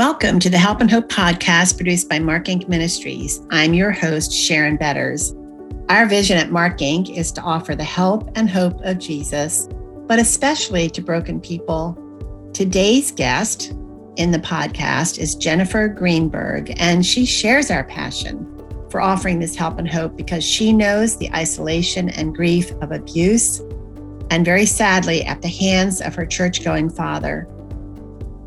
Welcome to the Help and Hope podcast produced by Mark Inc. Ministries. I'm your host, Sharon Betters. Our vision at Mark Inc. is to offer the help and hope of Jesus, but especially to broken people. Today's guest in the podcast is Jennifer Greenberg, and she shares our passion for offering this help and hope because she knows the isolation and grief of abuse, and very sadly, at the hands of her church going father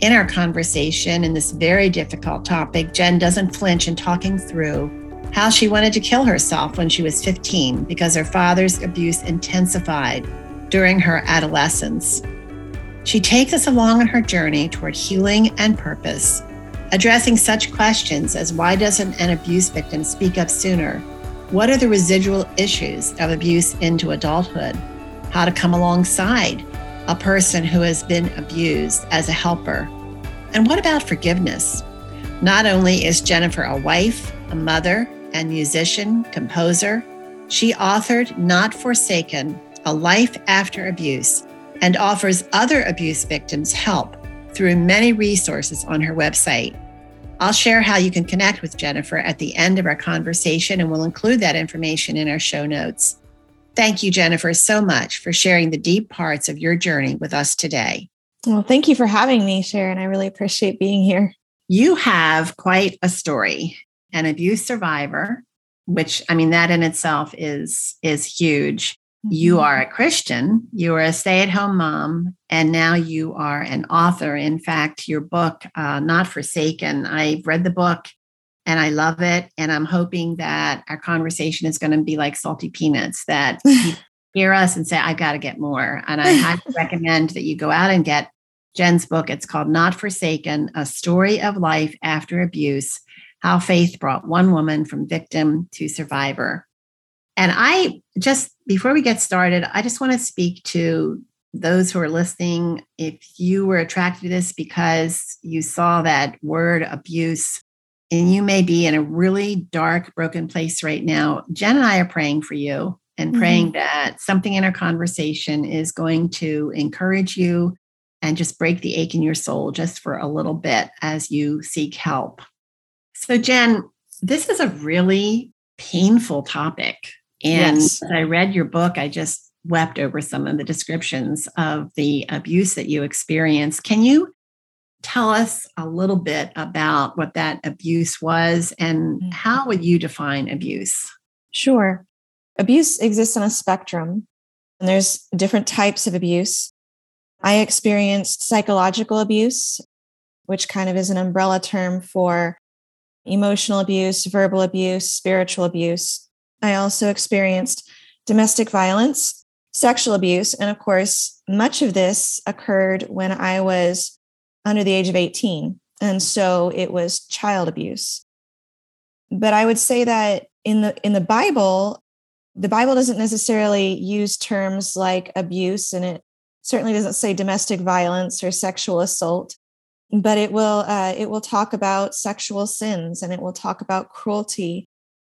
in our conversation in this very difficult topic, Jen doesn't flinch in talking through how she wanted to kill herself when she was 15 because her father's abuse intensified during her adolescence. She takes us along on her journey toward healing and purpose, addressing such questions as why doesn't an abuse victim speak up sooner? What are the residual issues of abuse into adulthood? How to come alongside a person who has been abused as a helper? And what about forgiveness? Not only is Jennifer a wife, a mother, and musician, composer, she authored Not Forsaken A Life After Abuse and offers other abuse victims help through many resources on her website. I'll share how you can connect with Jennifer at the end of our conversation, and we'll include that information in our show notes. Thank you, Jennifer, so much for sharing the deep parts of your journey with us today. Well, thank you for having me, Sharon. I really appreciate being here. You have quite a story, an abuse survivor, which I mean that in itself is is huge. Mm-hmm. You are a Christian, you are a stay-at-home mom, and now you are an author. In fact, your book, uh, Not Forsaken, I've read the book and I love it. And I'm hoping that our conversation is going to be like salty peanuts that hear us and say, I've got to get more. And I highly recommend that you go out and get Jen's book. It's called Not Forsaken A Story of Life After Abuse How Faith Brought One Woman from Victim to Survivor. And I just, before we get started, I just want to speak to those who are listening. If you were attracted to this because you saw that word abuse and you may be in a really dark, broken place right now, Jen and I are praying for you and praying mm-hmm. that something in our conversation is going to encourage you and just break the ache in your soul just for a little bit as you seek help. So, Jen, this is a really painful topic. And yes. as I read your book, I just wept over some of the descriptions of the abuse that you experienced. Can you tell us a little bit about what that abuse was and mm-hmm. how would you define abuse? Sure. Abuse exists on a spectrum, and there's different types of abuse. I experienced psychological abuse, which kind of is an umbrella term for emotional abuse, verbal abuse, spiritual abuse. I also experienced domestic violence, sexual abuse, and of course, much of this occurred when I was under the age of 18. And so it was child abuse. But I would say that in the in the Bible, the Bible doesn't necessarily use terms like abuse and it certainly doesn't say domestic violence or sexual assault but it will uh, it will talk about sexual sins and it will talk about cruelty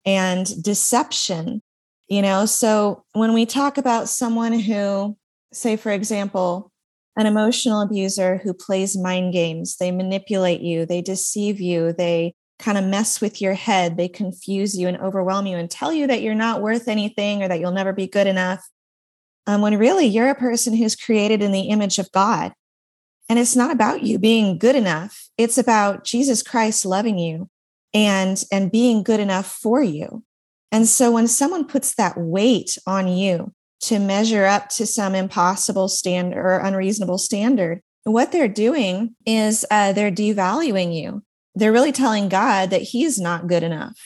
and deception you know so when we talk about someone who say for example an emotional abuser who plays mind games. They manipulate you, they deceive you, they kind of mess with your head, they confuse you and overwhelm you and tell you that you're not worth anything or that you'll never be good enough. Um, when really you're a person who's created in the image of God. And it's not about you being good enough. It's about Jesus Christ loving you and and being good enough for you. And so when someone puts that weight on you, to measure up to some impossible standard or unreasonable standard. What they're doing is uh, they're devaluing you. They're really telling God that He's not good enough.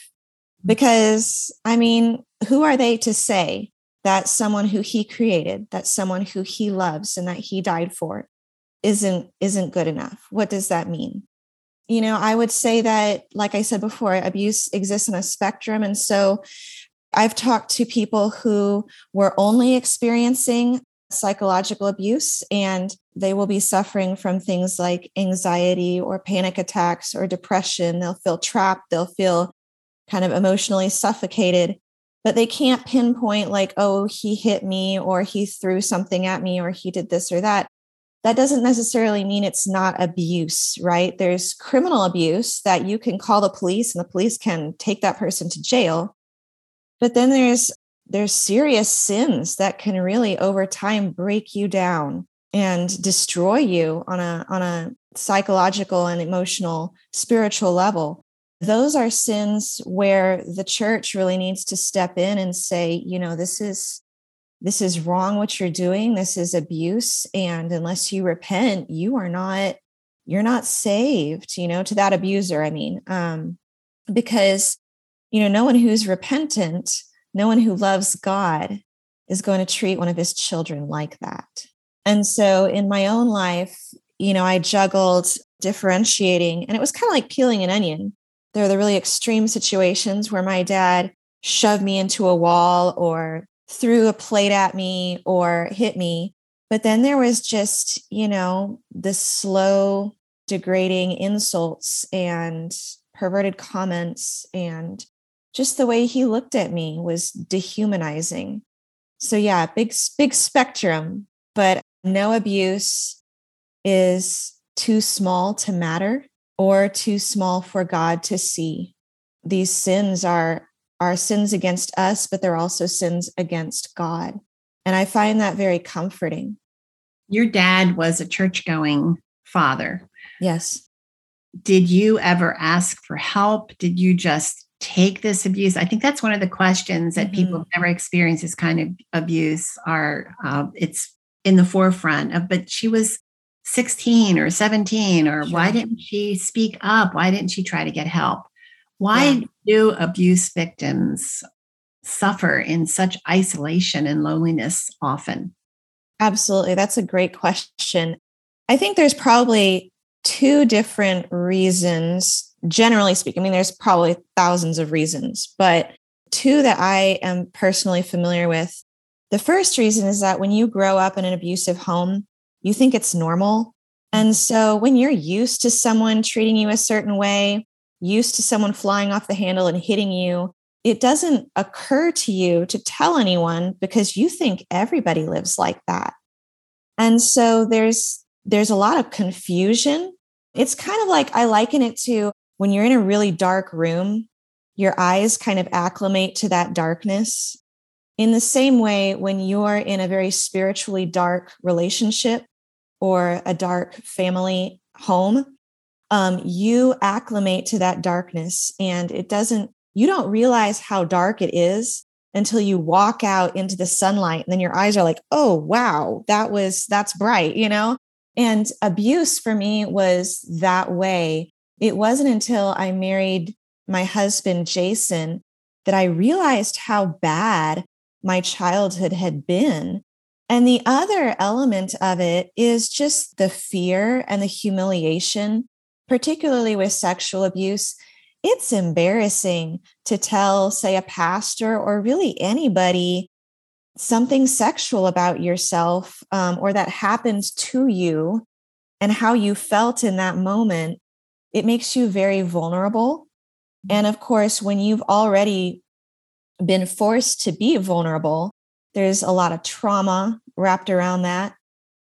Because, I mean, who are they to say that someone who He created, that someone who He loves and that He died for, isn't isn't good enough? What does that mean? You know, I would say that, like I said before, abuse exists on a spectrum. And so I've talked to people who were only experiencing psychological abuse and they will be suffering from things like anxiety or panic attacks or depression. They'll feel trapped, they'll feel kind of emotionally suffocated, but they can't pinpoint, like, oh, he hit me or he threw something at me or he did this or that. that doesn't necessarily mean it's not abuse, right? There's criminal abuse that you can call the police and the police can take that person to jail. But then there's there's serious sins that can really over time break you down and destroy you on a on a psychological and emotional spiritual level. Those are sins where the church really needs to step in and say you know this is this is wrong what you're doing. This is abuse. And unless you repent you are not you're not saved you know to that abuser i mean. Um because you know no one who's repentant no one who loves god is going to treat one of his children like that and so in my own life you know i juggled differentiating and it was kind of like peeling an onion there are the really extreme situations where my dad shoved me into a wall or threw a plate at me or hit me. But then there was just, you know, the slow degrading insults and perverted comments and just the way he looked at me was dehumanizing. So yeah, big big spectrum, but no abuse is too small to matter or too small for God to see. These sins are are sins against us, but they're also sins against God. And I find that very comforting. Your dad was a church going father. Yes. Did you ever ask for help? Did you just take this abuse? I think that's one of the questions that mm-hmm. people never experience this kind of abuse are uh, it's in the forefront of, but she was 16 or 17 or sure. why didn't she speak up? Why didn't she try to get help? Why yeah. do abuse victims suffer in such isolation and loneliness often? Absolutely. That's a great question. I think there's probably two different reasons, generally speaking. I mean, there's probably thousands of reasons, but two that I am personally familiar with. The first reason is that when you grow up in an abusive home, you think it's normal. And so when you're used to someone treating you a certain way, used to someone flying off the handle and hitting you, it doesn't occur to you to tell anyone because you think everybody lives like that. And so there's there's a lot of confusion. It's kind of like I liken it to when you're in a really dark room, your eyes kind of acclimate to that darkness. In the same way, when you're in a very spiritually dark relationship or a dark family home, um, you acclimate to that darkness and it doesn't, you don't realize how dark it is until you walk out into the sunlight and then your eyes are like, oh, wow, that was, that's bright, you know? And abuse for me was that way. It wasn't until I married my husband, Jason, that I realized how bad my childhood had been. And the other element of it is just the fear and the humiliation particularly with sexual abuse, it's embarrassing to tell, say, a pastor or really anybody something sexual about yourself um, or that happened to you and how you felt in that moment. It makes you very vulnerable. And of course, when you've already been forced to be vulnerable, there's a lot of trauma wrapped around that.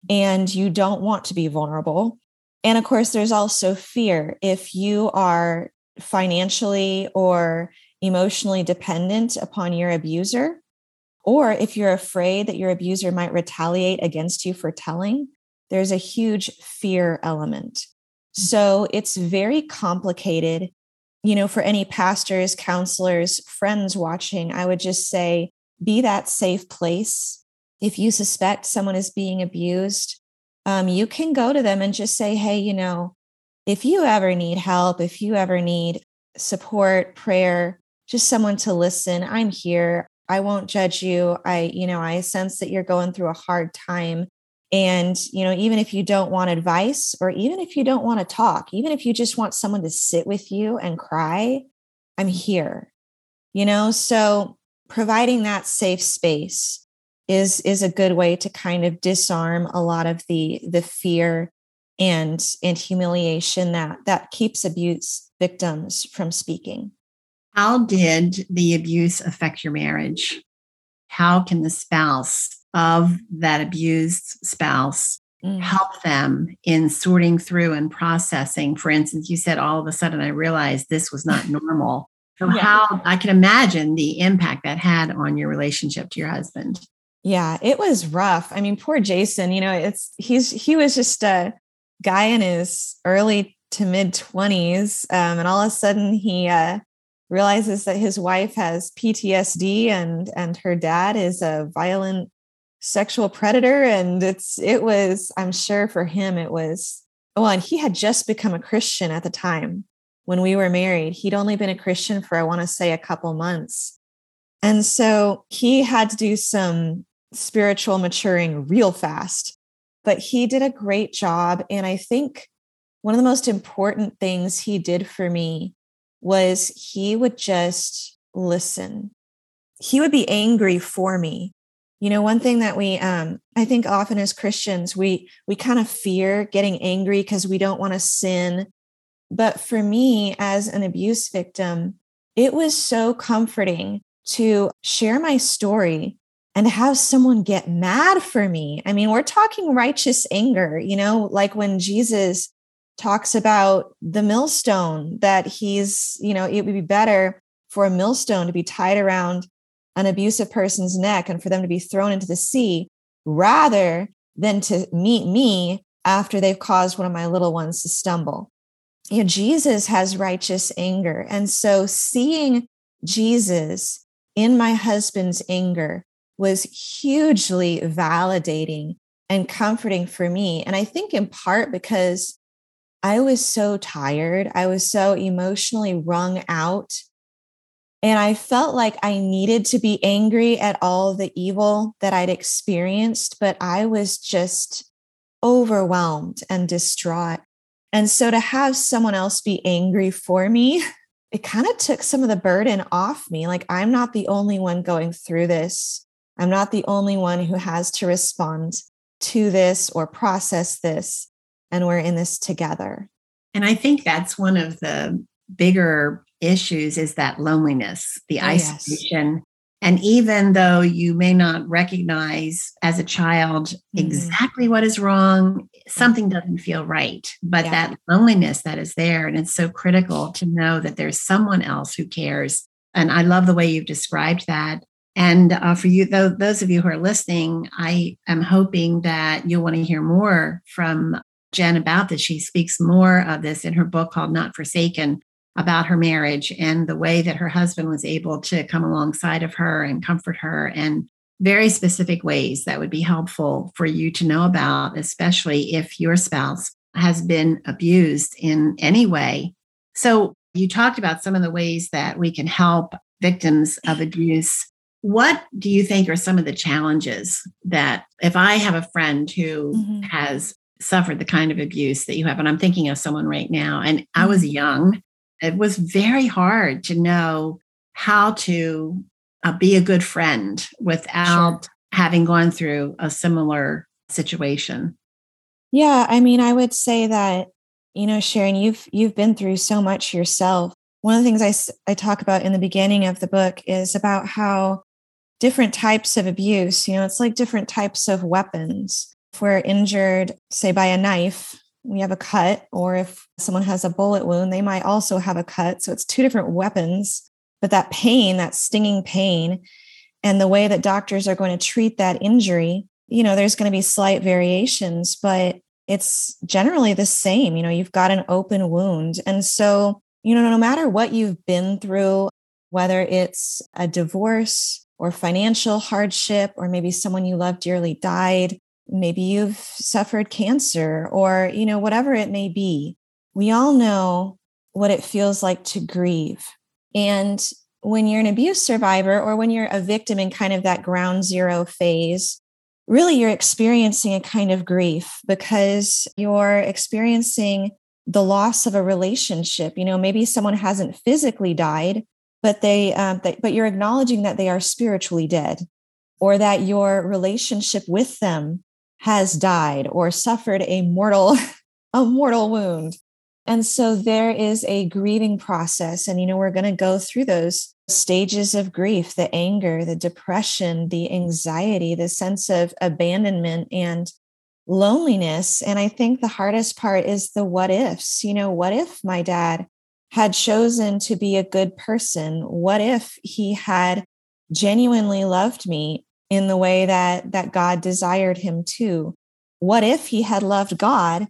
And you don't want to be vulnerable. And of course, there's also fear. If you are financially or emotionally dependent upon your abuser, or if you're afraid that your abuser might retaliate against you for telling, there's a huge fear element. So it's very complicated. You know, for any pastors, counselors, friends watching, I would just say be that safe place. If you suspect someone is being abused, um, you can go to them and just say, hey, you know, if you ever need help, if you ever need support, prayer, just someone to listen, I'm here. I won't judge you. I, you know, I sense that you're going through a hard time. And, you know, even if you don't want advice or even if you don't want to talk, even if you just want someone to sit with you and cry, I'm here. You know, so providing that safe space is is a good way to kind of disarm a lot of the the fear and and humiliation that that keeps abuse victims from speaking how did the abuse affect your marriage how can the spouse of that abused spouse mm. help them in sorting through and processing. For instance, you said all of a sudden I realized this was not normal. So, yeah. how I can imagine the impact that had on your relationship to your husband. Yeah, it was rough. I mean, poor Jason, you know, it's he's he was just a guy in his early to mid 20s. Um, and all of a sudden he uh, realizes that his wife has PTSD and and her dad is a violent sexual predator. And it's it was, I'm sure for him, it was well, and he had just become a Christian at the time when we were married. He'd only been a Christian for, I want to say, a couple months. And so he had to do some spiritual maturing real fast, but he did a great job. And I think one of the most important things he did for me was he would just listen. He would be angry for me. You know, one thing that we um I think often as Christians we we kind of fear getting angry because we don't want to sin but for me, as an abuse victim, it was so comforting to share my story and have someone get mad for me. I mean, we're talking righteous anger, you know, like when Jesus talks about the millstone, that he's, you know, it would be better for a millstone to be tied around an abusive person's neck and for them to be thrown into the sea rather than to meet me after they've caused one of my little ones to stumble you know, Jesus has righteous anger. And so seeing Jesus in my husband's anger was hugely validating and comforting for me. And I think in part because I was so tired, I was so emotionally wrung out. And I felt like I needed to be angry at all the evil that I'd experienced, but I was just overwhelmed and distraught. And so to have someone else be angry for me, it kind of took some of the burden off me. Like, I'm not the only one going through this. I'm not the only one who has to respond to this or process this. And we're in this together. And I think that's one of the bigger issues is that loneliness, the oh, isolation, yes. And even though you may not recognize as a child mm-hmm. exactly what is wrong, something doesn't feel right. But yeah. that loneliness that is there, and it's so critical to know that there's someone else who cares. And I love the way you've described that. And uh, for you, though, those of you who are listening, I am hoping that you'll want to hear more from Jen about this. She speaks more of this in her book called Not Forsaken about her marriage and the way that her husband was able to come alongside of her and comfort her and very specific ways that would be helpful for you to know about, especially if your spouse has been abused in any way. So, you talked about some of the ways that we can help victims of abuse. What do you think are some of the challenges that if I have a friend who mm-hmm. has suffered the kind of abuse that you have, and I'm thinking of someone right now, and I was mm-hmm. young it was very hard to know how to uh, be a good friend without sure. having gone through a similar situation. Yeah, I mean, I would say that you know, Sharon, you've you've been through so much yourself. One of the things I I talk about in the beginning of the book is about how different types of abuse, you know, it's like different types of weapons. If we're injured, say by a knife, we have a cut, or if someone has a bullet wound, they might also have a cut. So it's two different weapons. But that pain, that stinging pain, and the way that doctors are going to treat that injury, you know, there's going to be slight variations, but it's generally the same. You know, you've got an open wound. And so, you know, no matter what you've been through, whether it's a divorce or financial hardship, or maybe someone you love dearly died, maybe you've suffered cancer or you know whatever it may be. We all know what it feels like to grieve. And when you're an abuse survivor or when you're a victim in kind of that ground zero phase really you're experiencing a kind of grief because you're experiencing the loss of a relationship. You know maybe someone hasn't physically died but they, um, they but you're acknowledging that they are spiritually dead or that your relationship with them has died or suffered a mortal a mortal wound and so there is a grieving process and you know we're going to go through those stages of grief the anger the depression the anxiety the sense of abandonment and loneliness. And I think the hardest part is the what ifs. You know, what if my dad had chosen to be a good person? What if he had genuinely loved me in the way that that God desired him to? What if he had loved God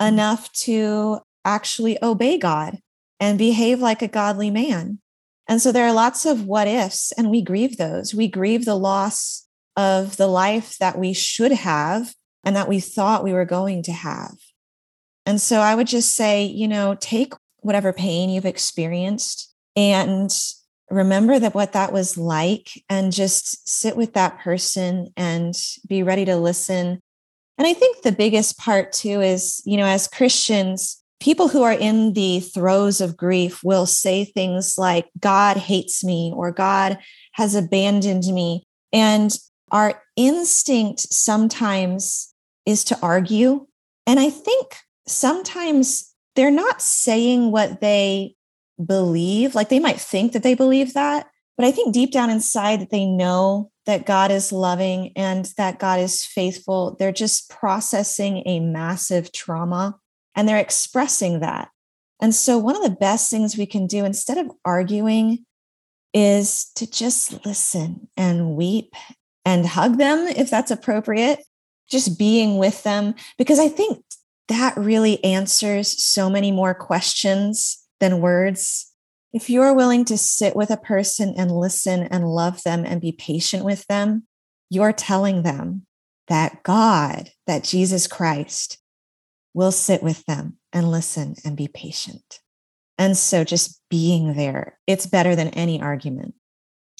enough to actually obey God and behave like a godly man? And so there are lots of what ifs, and we grieve those. We grieve the loss of the life that we should have and that we thought we were going to have. And so I would just say, you know, take whatever pain you've experienced and remember that what that was like and just sit with that person and be ready to listen. And I think the biggest part too is, you know, as Christians, people who are in the throes of grief will say things like, God hates me or God has abandoned me. And our instinct sometimes is to argue. And I think sometimes they're not saying what they believe. Like they might think that they believe that, but I think deep down inside that they know that God is loving and that God is faithful. They're just processing a massive trauma and they're expressing that. And so, one of the best things we can do instead of arguing is to just listen and weep and hug them if that's appropriate, just being with them, because I think that really answers so many more questions than words. If you're willing to sit with a person and listen and love them and be patient with them, you're telling them that God, that Jesus Christ, will sit with them and listen and be patient. And so just being there, it's better than any argument.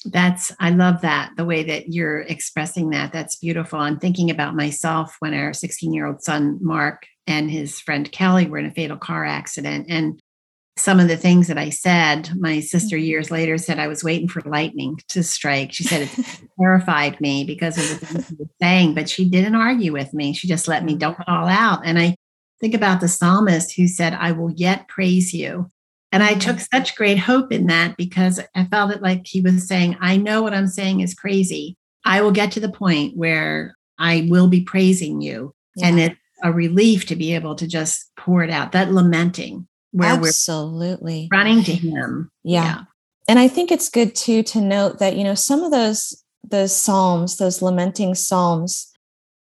That's, I love that, the way that you're expressing that. That's beautiful. I'm thinking about myself when our 16 year old son, Mark, and his friend Kelly were in a fatal car accident. And some of the things that I said, my sister mm-hmm. years later said I was waiting for lightning to strike. She said it terrified me because of the things he was saying, but she didn't argue with me. She just let me mm-hmm. dump it all out. And I think about the psalmist who said, I will yet praise you. And I took mm-hmm. such great hope in that because I felt it like he was saying, I know what I'm saying is crazy. I will get to the point where I will be praising you. Yeah. And it's a relief to be able to just pour it out, that lamenting where Absolutely. we're running to him. Yeah. yeah. And I think it's good too to note that, you know, some of those those psalms, those lamenting psalms,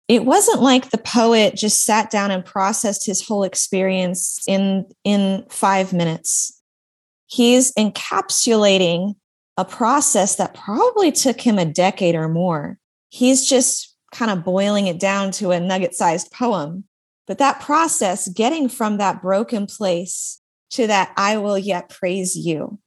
it wasn't like the poet just sat down and processed his whole experience in in 5 minutes. He's encapsulating a process that probably took him a decade or more. He's just kind of boiling it down to a nugget sized poem. But that process, getting from that broken place to that I will yet praise you,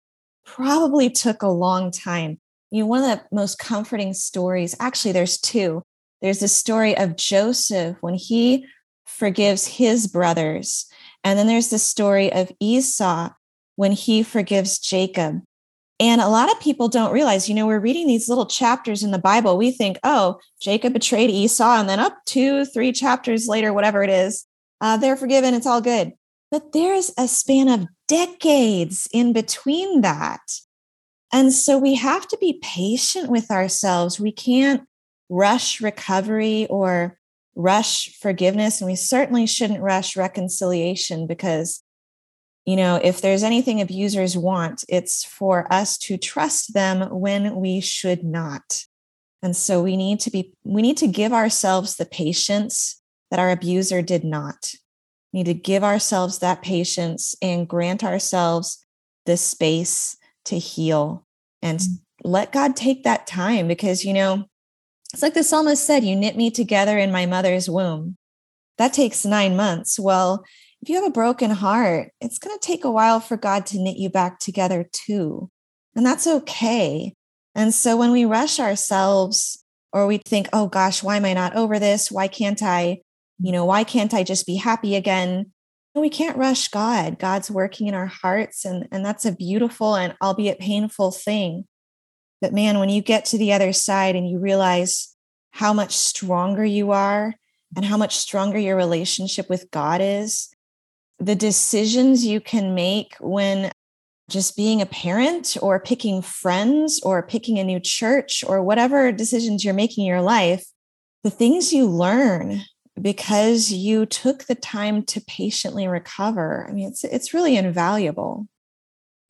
probably took a long time. You know, one of the most comforting stories, actually, there's two. There's the story of Joseph when he forgives his brothers. And then there's the story of Esau when he forgives Jacob. And a lot of people don't realize, you know, we're reading these little chapters in the Bible. We think, oh, Jacob betrayed Esau, and then up two, three chapters later, whatever it is, uh, they're forgiven. It's all good. But there's a span of decades in between that. And so we have to be patient with ourselves. We can't rush recovery or rush forgiveness. And we certainly shouldn't rush reconciliation because you know, if there's anything abusers want, it's for us to trust them when we should not. And so we need to be, we need to give ourselves the patience that our abuser did not. We need to give ourselves that patience and grant ourselves the space to heal and mm-hmm. let God take that time because, you know, it's like the psalmist said, you knit me together in my mother's womb. That takes nine months. Well, if you have a broken heart, it's going to take a while for God to knit you back together too. And that's okay. And so when we rush ourselves or we think, oh gosh, why am I not over this? Why can't I, you know, why can't I just be happy again? we can't rush God. God's working in our hearts, and, and that's a beautiful and albeit painful thing. But man, when you get to the other side and you realize how much stronger you are and how much stronger your relationship with God is, the decisions you can make when just being a parent or picking friends or picking a new church or whatever decisions you're making in your life, the things you learn because you took the time to patiently recover. I mean, it's it's really invaluable.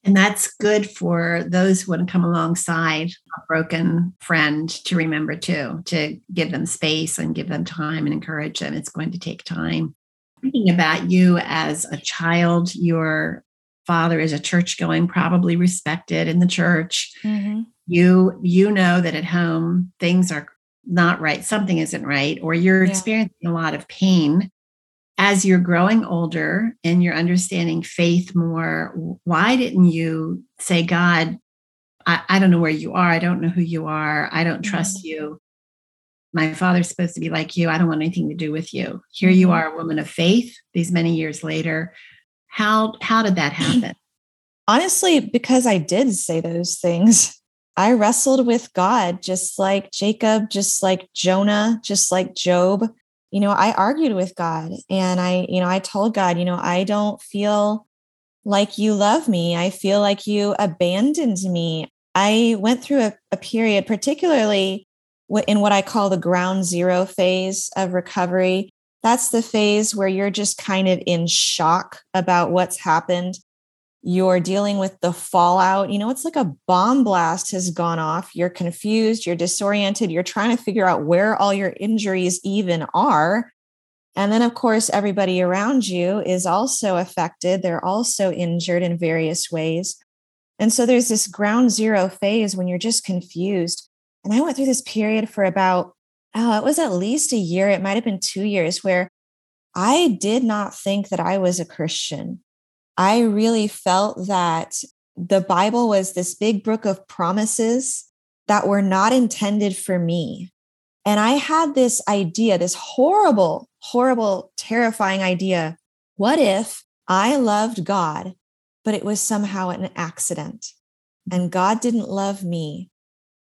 And that's good for those who want to come alongside a broken friend to remember too, to give them space and give them time and encourage them. It's going to take time. Thinking about you as a child, your father is a church going, probably respected in the church. Mm-hmm. You you know that at home things are not right, something isn't right, or you're yeah. experiencing a lot of pain as you're growing older and you're understanding faith more, why didn't you say, God, I, I don't know where you are. I don't know who you are. I don't trust mm-hmm. you. My father's supposed to be like you. I don't want anything to do with you. Here you mm-hmm. are, a woman of faith, these many years later. How how did that happen? Honestly, because I did say those things. I wrestled with God just like Jacob, just like Jonah, just like Job you know, I argued with God and I, you know, I told God, you know, I don't feel like you love me. I feel like you abandoned me. I went through a, a period, particularly in what I call the ground zero phase of recovery. That's the phase where you're just kind of in shock about what's happened you're dealing with the fallout. You know, it's like a bomb blast has gone off. You're confused, you're disoriented, you're trying to figure out where all your injuries even are. And then, of course, everybody around you is also affected. They're also injured in various ways. And so there's this ground zero phase when you're just confused. And I went through this period for about, oh, it was at least a year. It might have been two years where I did not think that I was a Christian. I really felt that the Bible was this big book of promises that were not intended for me. And I had this idea, this horrible, horrible, terrifying idea. What if I loved God, but it was somehow an accident and God didn't love me?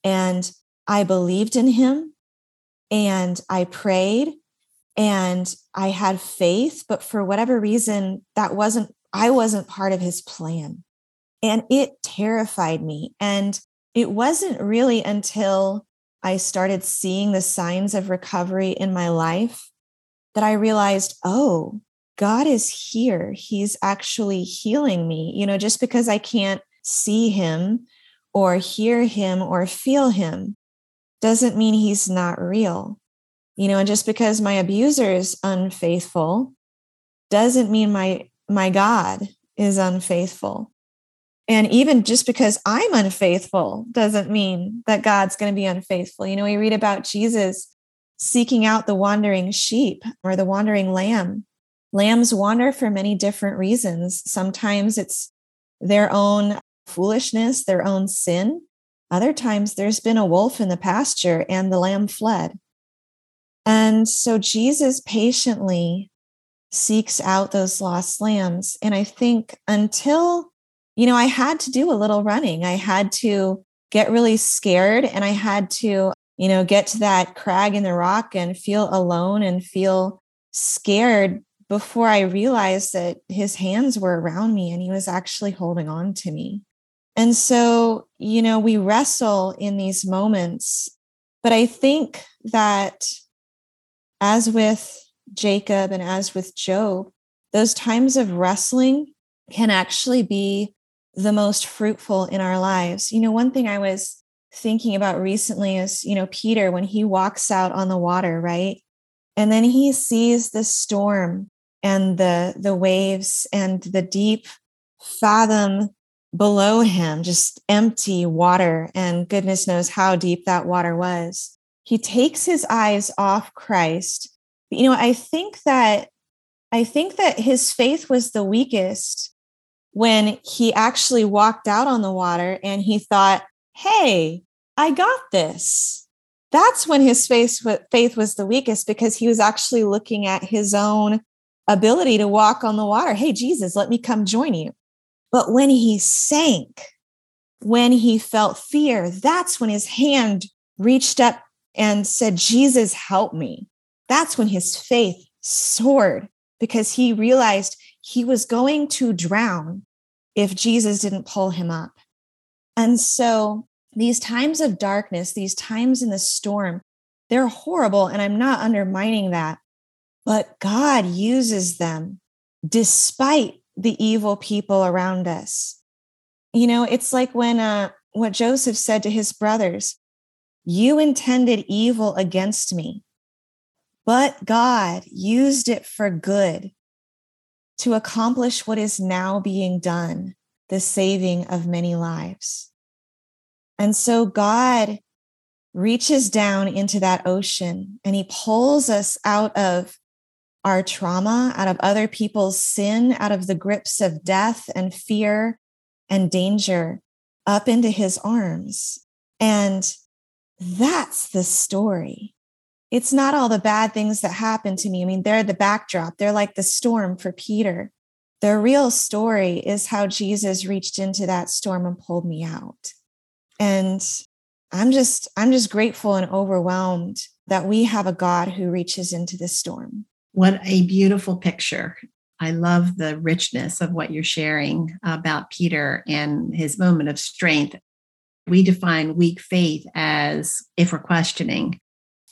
And I believed in him and I prayed and I had faith, but for whatever reason, that wasn't I wasn't part of his plan. And it terrified me. And it wasn't really until I started seeing the signs of recovery in my life that I realized, oh, God is here. He's actually healing me. You know, just because I can't see him or hear him or feel him doesn't mean he's not real. You know, and just because my abuser is unfaithful doesn't mean my my God is unfaithful. And even just because I'm unfaithful doesn't mean that God's going to be unfaithful. You know, we read about Jesus seeking out the wandering sheep or the wandering lamb. Lambs wander for many different reasons. Sometimes it's their own foolishness, their own sin. Other times there's been a wolf in the pasture and the lamb fled. And so Jesus patiently seeks out those lost lambs. And I think until, you know, I had to do a little running, I had to get really scared and I had to, you know, get to that crag in the rock and feel alone and feel scared before I realized that his hands were around me and he was actually holding on to me. And so, you know, we wrestle in these moments. But I think that as with Jacob and as with Job, those times of wrestling can actually be the most fruitful in our lives. You know, one thing I was thinking about recently is, you know, Peter when he walks out on the water, right? And then he sees the storm and the the waves and the deep fathom below him, just empty water and goodness knows how deep that water was. He takes his eyes off Christ you know, I think that I think that his faith was the weakest when he actually walked out on the water and he thought, "Hey, I got this." That's when his faith faith was the weakest because he was actually looking at his own ability to walk on the water. Hey, Jesus, let me come join you. But when he sank, when he felt fear, that's when his hand reached up and said, Jesus, help me that's when his faith soared because he realized he was going to drown if Jesus didn't pull him up. And so these times of darkness, these times in the storm, they're horrible. And I'm not undermining that. but God uses them despite the evil people around us. You know, it's like when uh, what Joseph said to his brothers You intended evil against me, but God used it for good to accomplish what is now being done the saving of many lives. And so God reaches down into that ocean and he pulls us out of our trauma, out of other people's sin, out of the grips of death and fear and danger up into his arms. And that's the story. It's not all the bad things that happen to me. I mean, they're the backdrop, they're like the storm for Peter. The real story is how Jesus reached into that storm and pulled me out. And I'm just I'm just grateful and overwhelmed that we have a God who reaches into the storm. What a beautiful picture. I love the richness of what you're sharing about Peter and his moment of strength. We define weak faith as if we're questioning.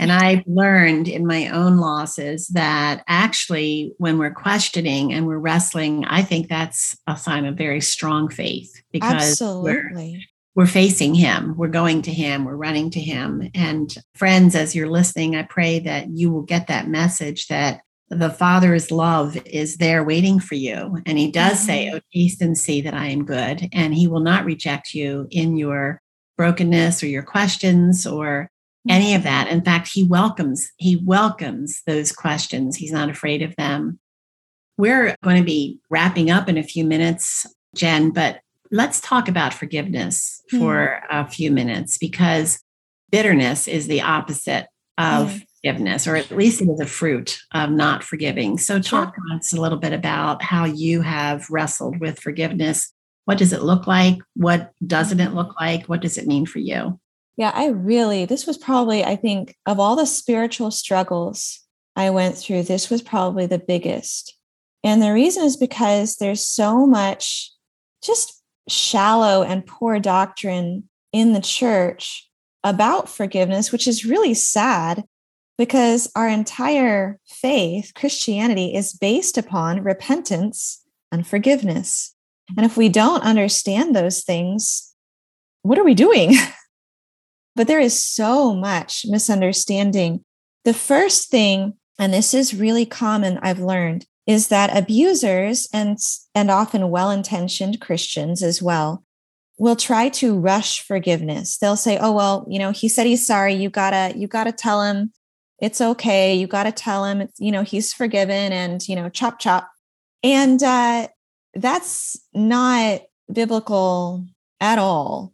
And I've learned in my own losses that actually, when we're questioning and we're wrestling, I think that's a sign of very strong faith because Absolutely. We're, we're facing Him, we're going to Him, we're running to Him. And friends, as you're listening, I pray that you will get that message that the Father's love is there waiting for you. And He does mm-hmm. say, Oh, taste and see that I am good. And He will not reject you in your brokenness or your questions or any of that. In fact, he welcomes, he welcomes those questions. He's not afraid of them. We're going to be wrapping up in a few minutes, Jen, but let's talk about forgiveness mm. for a few minutes because bitterness is the opposite of mm. Forgiveness, or at least it is a fruit of not forgiving. So, talk to us a little bit about how you have wrestled with forgiveness. What does it look like? What doesn't it look like? What does it mean for you? Yeah, I really, this was probably, I think, of all the spiritual struggles I went through, this was probably the biggest. And the reason is because there's so much just shallow and poor doctrine in the church about forgiveness, which is really sad because our entire faith, Christianity, is based upon repentance and forgiveness. And if we don't understand those things, what are we doing? But there is so much misunderstanding. The first thing, and this is really common, I've learned, is that abusers and, and often well intentioned Christians as well will try to rush forgiveness. They'll say, oh, well, you know, he said he's sorry. You gotta, you gotta tell him it's okay. You gotta tell him, you know, he's forgiven and, you know, chop, chop. And uh, that's not biblical at all.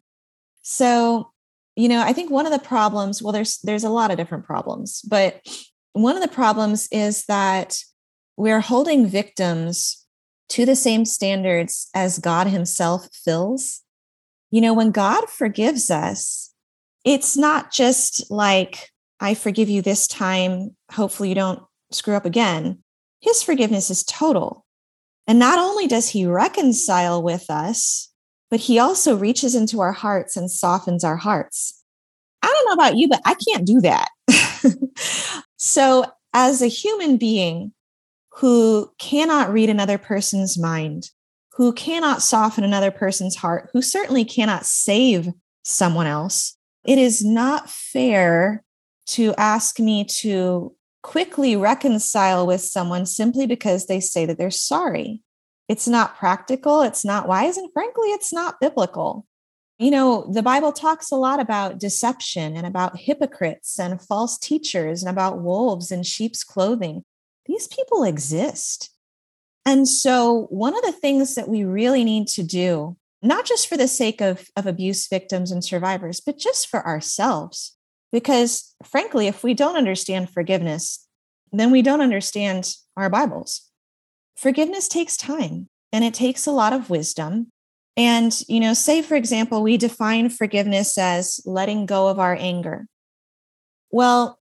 So you know i think one of the problems well there's there's a lot of different problems but one of the problems is that we're holding victims to the same standards as god himself fills you know when god forgives us it's not just like i forgive you this time hopefully you don't screw up again his forgiveness is total and not only does he reconcile with us but he also reaches into our hearts and softens our hearts. I don't know about you, but I can't do that. so, as a human being who cannot read another person's mind, who cannot soften another person's heart, who certainly cannot save someone else, it is not fair to ask me to quickly reconcile with someone simply because they say that they're sorry. It's not practical, it's not wise, and frankly, it's not biblical. You know, the Bible talks a lot about deception and about hypocrites and false teachers and about wolves in sheep's clothing. These people exist. And so, one of the things that we really need to do, not just for the sake of, of abuse victims and survivors, but just for ourselves, because frankly, if we don't understand forgiveness, then we don't understand our Bibles forgiveness takes time and it takes a lot of wisdom. And, you know, say, for example, we define forgiveness as letting go of our anger. Well,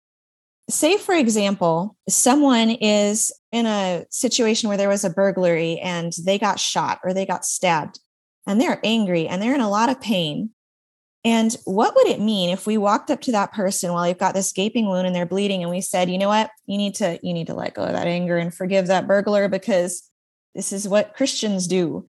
say, for example, someone is in a situation where there was a burglary and they got shot or they got stabbed and they're angry and they're in a lot of pain. And what would it mean if we walked up to that person while they've got this gaping wound and they're bleeding and we said, "You know what? You need to you need to let go of that anger and forgive that burglar because this is what Christians do."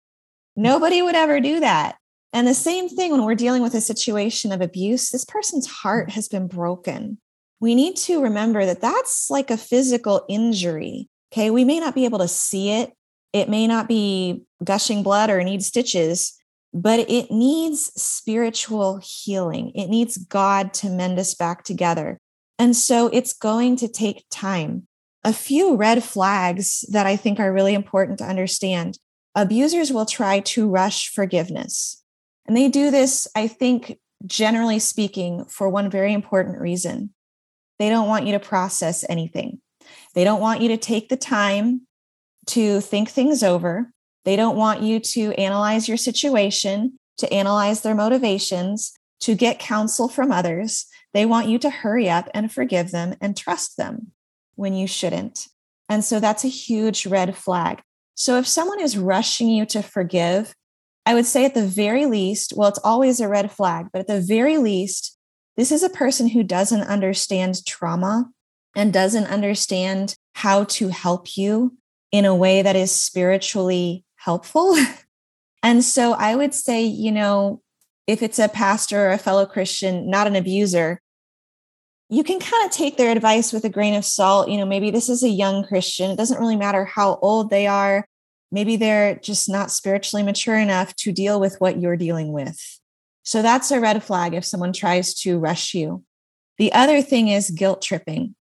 Nobody would ever do that. And the same thing when we're dealing with a situation of abuse, this person's heart has been broken. We need to remember that that's like a physical injury. Okay. We may not be able to see it, it may not be gushing blood or need stitches, but it needs spiritual healing. It needs God to mend us back together. And so it's going to take time. A few red flags that I think are really important to understand abusers will try to rush forgiveness. And they do this, I think, generally speaking, for one very important reason. They don't want you to process anything. They don't want you to take the time to think things over. They don't want you to analyze your situation, to analyze their motivations, to get counsel from others. They want you to hurry up and forgive them and trust them when you shouldn't. And so that's a huge red flag. So if someone is rushing you to forgive, I would say at the very least, well, it's always a red flag, but at the very least, this is a person who doesn't understand trauma and doesn't understand how to help you in a way that is spiritually helpful. and so I would say, you know, if it's a pastor or a fellow Christian, not an abuser, you can kind of take their advice with a grain of salt. You know, maybe this is a young Christian. It doesn't really matter how old they are maybe they're just not spiritually mature enough to deal with what you're dealing with. So that's a red flag if someone tries to rush you. The other thing is guilt tripping.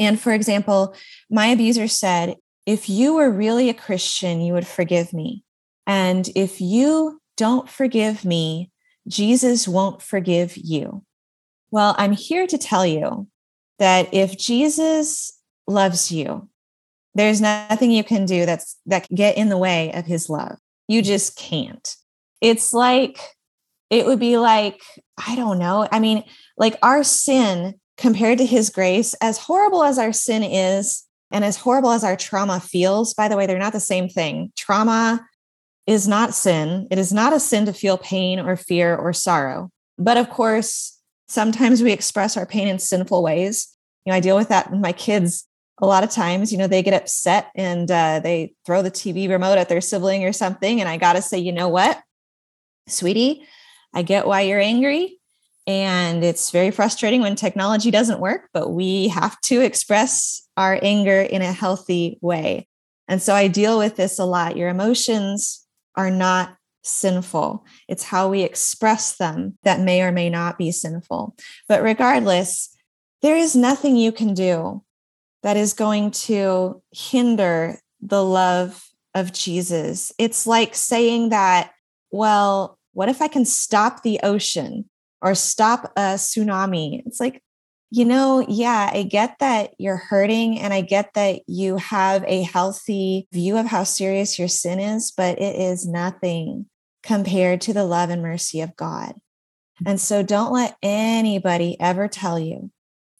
And for example, my abuser said, if you were really a Christian, you would forgive me. And if you don't forgive me, Jesus won't forgive you. Well, I'm here to tell you that if Jesus loves you, there's nothing you can do that's that can get in the way of his love. You just can't. It's like it would be like I don't know. I mean, like our sin compared to his grace, as horrible as our sin is and as horrible as our trauma feels, by the way, they're not the same thing. Trauma is not sin. It is not a sin to feel pain or fear or sorrow. But of course, sometimes we express our pain in sinful ways. You know, I deal with that with my kids a lot of times, you know, they get upset and uh, they throw the TV remote at their sibling or something. And I got to say, you know what, sweetie, I get why you're angry. And it's very frustrating when technology doesn't work, but we have to express our anger in a healthy way. And so I deal with this a lot. Your emotions are not sinful, it's how we express them that may or may not be sinful. But regardless, there is nothing you can do that is going to hinder the love of Jesus. It's like saying that, well, what if I can stop the ocean or stop a tsunami? It's like, you know, yeah, I get that you're hurting and I get that you have a healthy view of how serious your sin is, but it is nothing compared to the love and mercy of God. And so don't let anybody ever tell you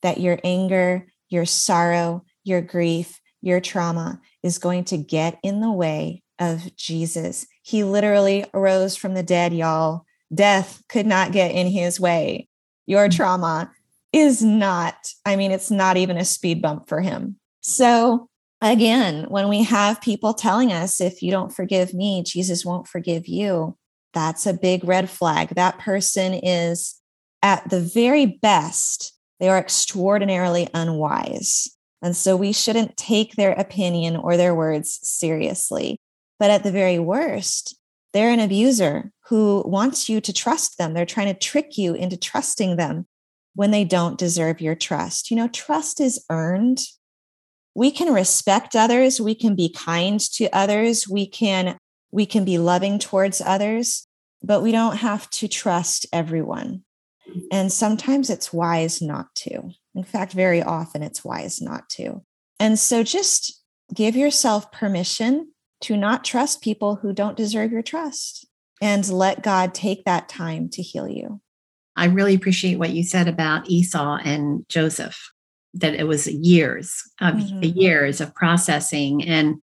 that your anger, your sorrow, your grief, your trauma is going to get in the way of Jesus. He literally arose from the dead, y'all. Death could not get in his way. Your mm. trauma is not, I mean, it's not even a speed bump for him. So, again, when we have people telling us, if you don't forgive me, Jesus won't forgive you, that's a big red flag. That person is, at the very best, they are extraordinarily unwise. And so we shouldn't take their opinion or their words seriously. But at the very worst, they're an abuser who wants you to trust them. They're trying to trick you into trusting them when they don't deserve your trust. You know, trust is earned. We can respect others, we can be kind to others, we can we can be loving towards others, but we don't have to trust everyone. And sometimes it's wise not to. In fact, very often it's wise not to. And so just give yourself permission to not trust people who don't deserve your trust and let God take that time to heal you. I really appreciate what you said about Esau and Joseph, that it was years of mm-hmm. years of processing. And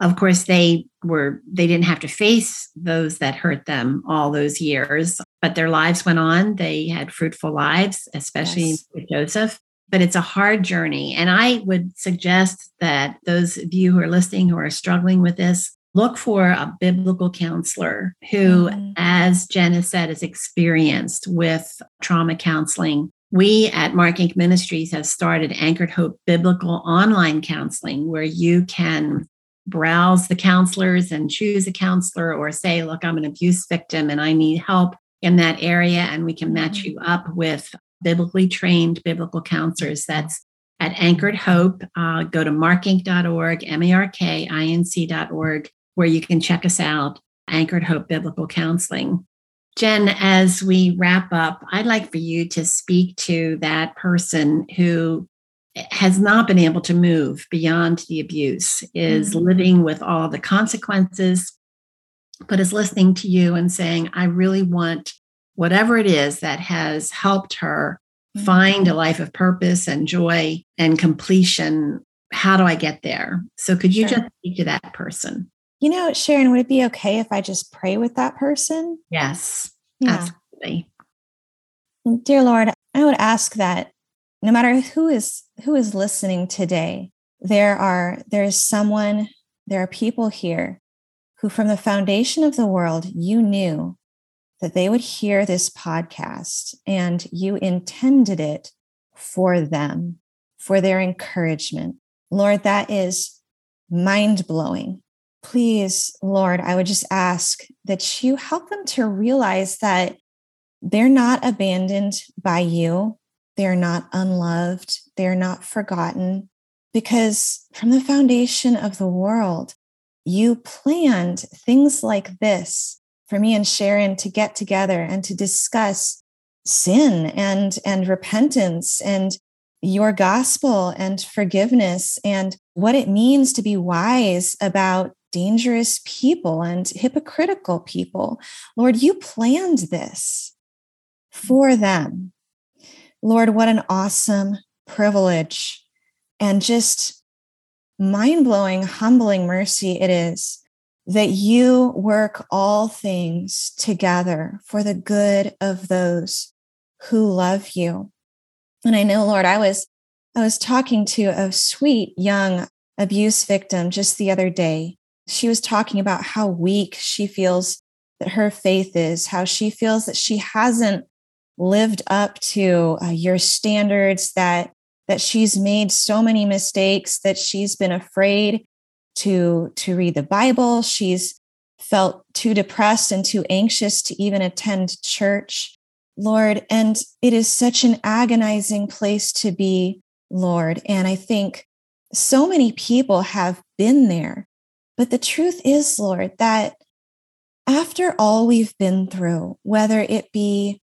of course, they were, they didn't have to face those that hurt them all those years, but their lives went on. They had fruitful lives, especially yes. with Joseph. But it's a hard journey. And I would suggest that those of you who are listening who are struggling with this, look for a biblical counselor who, mm. as Jen has said, is experienced with trauma counseling. We at Mark Inc. Ministries have started Anchored Hope Biblical Online Counseling, where you can browse the counselors and choose a counselor or say, look, I'm an abuse victim and I need help in that area. And we can match mm-hmm. you up with biblically trained biblical counselors. That's at Anchored Hope. Uh, go to markinc.org, M A R K I N C.org, where you can check us out, Anchored Hope Biblical Counseling. Jen, as we wrap up, I'd like for you to speak to that person who has not been able to move beyond the abuse, is mm-hmm. living with all the consequences, but is listening to you and saying, I really want whatever it is that has helped her mm-hmm. find a life of purpose and joy and completion. How do I get there? So, could you sure. just speak to that person? You know, Sharon, would it be okay if I just pray with that person? Yes, yeah. absolutely. Dear Lord, I would ask that no matter who is who is listening today there are there is someone there are people here who from the foundation of the world you knew that they would hear this podcast and you intended it for them for their encouragement lord that is mind blowing please lord i would just ask that you help them to realize that they're not abandoned by you they're not unloved. They're not forgotten. Because from the foundation of the world, you planned things like this for me and Sharon to get together and to discuss sin and, and repentance and your gospel and forgiveness and what it means to be wise about dangerous people and hypocritical people. Lord, you planned this for them. Lord, what an awesome privilege and just mind blowing, humbling mercy it is that you work all things together for the good of those who love you. And I know, Lord, I was I was talking to a sweet young abuse victim just the other day. She was talking about how weak she feels that her faith is, how she feels that she hasn't lived up to uh, your standards that that she's made so many mistakes that she's been afraid to to read the bible. She's felt too depressed and too anxious to even attend church. Lord and it is such an agonizing place to be lord. And i think so many people have been there. But the truth is lord that after all we've been through whether it be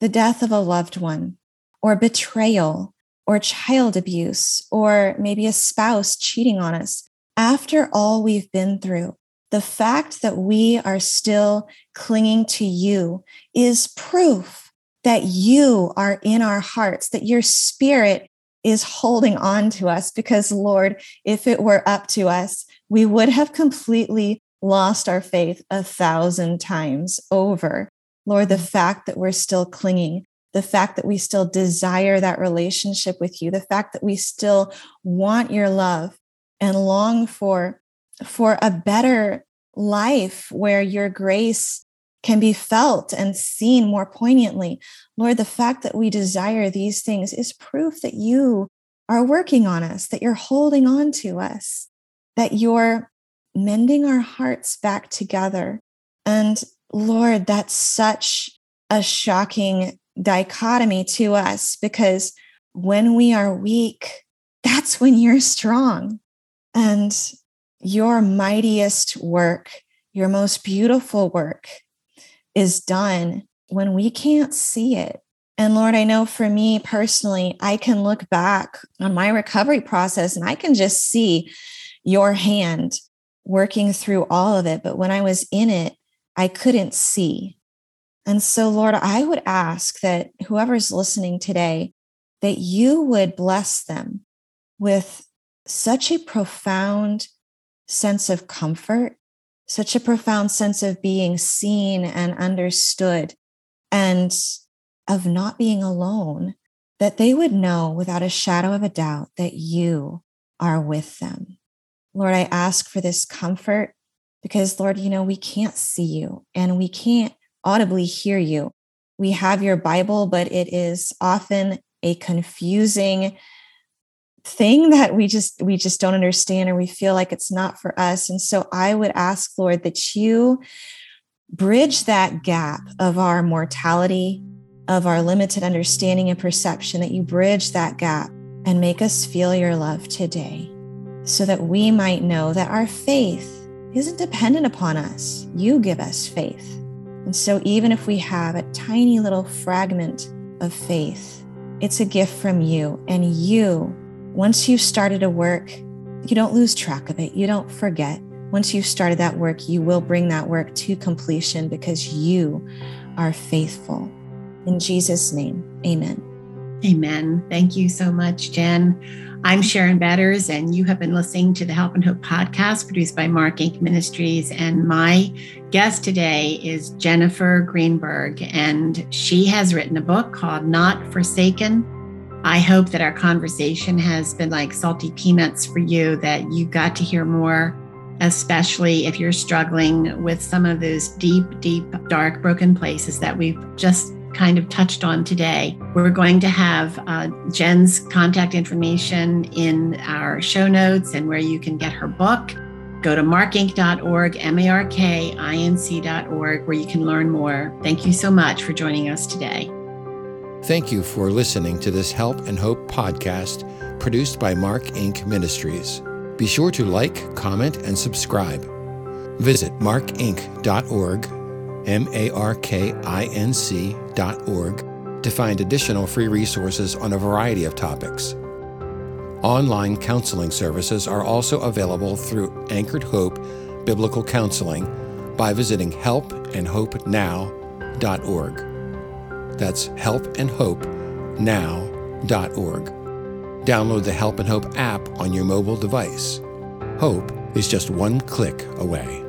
the death of a loved one, or betrayal, or child abuse, or maybe a spouse cheating on us, after all we've been through, the fact that we are still clinging to you is proof that you are in our hearts, that your spirit is holding on to us. Because, Lord, if it were up to us, we would have completely lost our faith a thousand times over. Lord, the mm. fact that we're still clinging, the fact that we still desire that relationship with you, the fact that we still want your love and long for, for a better life where your grace can be felt and seen more poignantly. Lord, the fact that we desire these things is proof that you are working on us, that you're holding on to us, that you're mending our hearts back together. And Lord, that's such a shocking dichotomy to us because when we are weak, that's when you're strong. And your mightiest work, your most beautiful work is done when we can't see it. And Lord, I know for me personally, I can look back on my recovery process and I can just see your hand working through all of it. But when I was in it, I couldn't see. And so, Lord, I would ask that whoever's listening today, that you would bless them with such a profound sense of comfort, such a profound sense of being seen and understood, and of not being alone, that they would know without a shadow of a doubt that you are with them. Lord, I ask for this comfort because, Lord, you know, we can't see you and we can't audibly hear you. We have your Bible, but it is often a confusing thing that we just we just don't understand or we feel like it's not for us. And so i would ask lord that you bridge that gap of our mortality of our limited understanding and perception that you bridge that gap and make us feel your love today so that we might know that our faith isn't dependent upon us. You give us faith. And so even if we have a tiny little fragment of faith it's a gift from you and you once you've started a work, you don't lose track of it. You don't forget. Once you've started that work, you will bring that work to completion because you are faithful. In Jesus' name, amen. Amen. Thank you so much, Jen. I'm Sharon Betters, and you have been listening to the Help and Hope podcast produced by Mark Inc. Ministries. And my guest today is Jennifer Greenberg, and she has written a book called Not Forsaken I hope that our conversation has been like salty peanuts for you, that you got to hear more, especially if you're struggling with some of those deep, deep, dark, broken places that we've just kind of touched on today. We're going to have uh, Jen's contact information in our show notes and where you can get her book. Go to markinc.org, M A R K I N C.org, where you can learn more. Thank you so much for joining us today. Thank you for listening to this Help and Hope podcast produced by Mark Inc. Ministries. Be sure to like, comment, and subscribe. Visit markinc.org, M A R K I N C.org, to find additional free resources on a variety of topics. Online counseling services are also available through Anchored Hope Biblical Counseling by visiting helpandhopenow.org. That's helpandhope.now.org. Download the Help and Hope app on your mobile device. Hope is just one click away.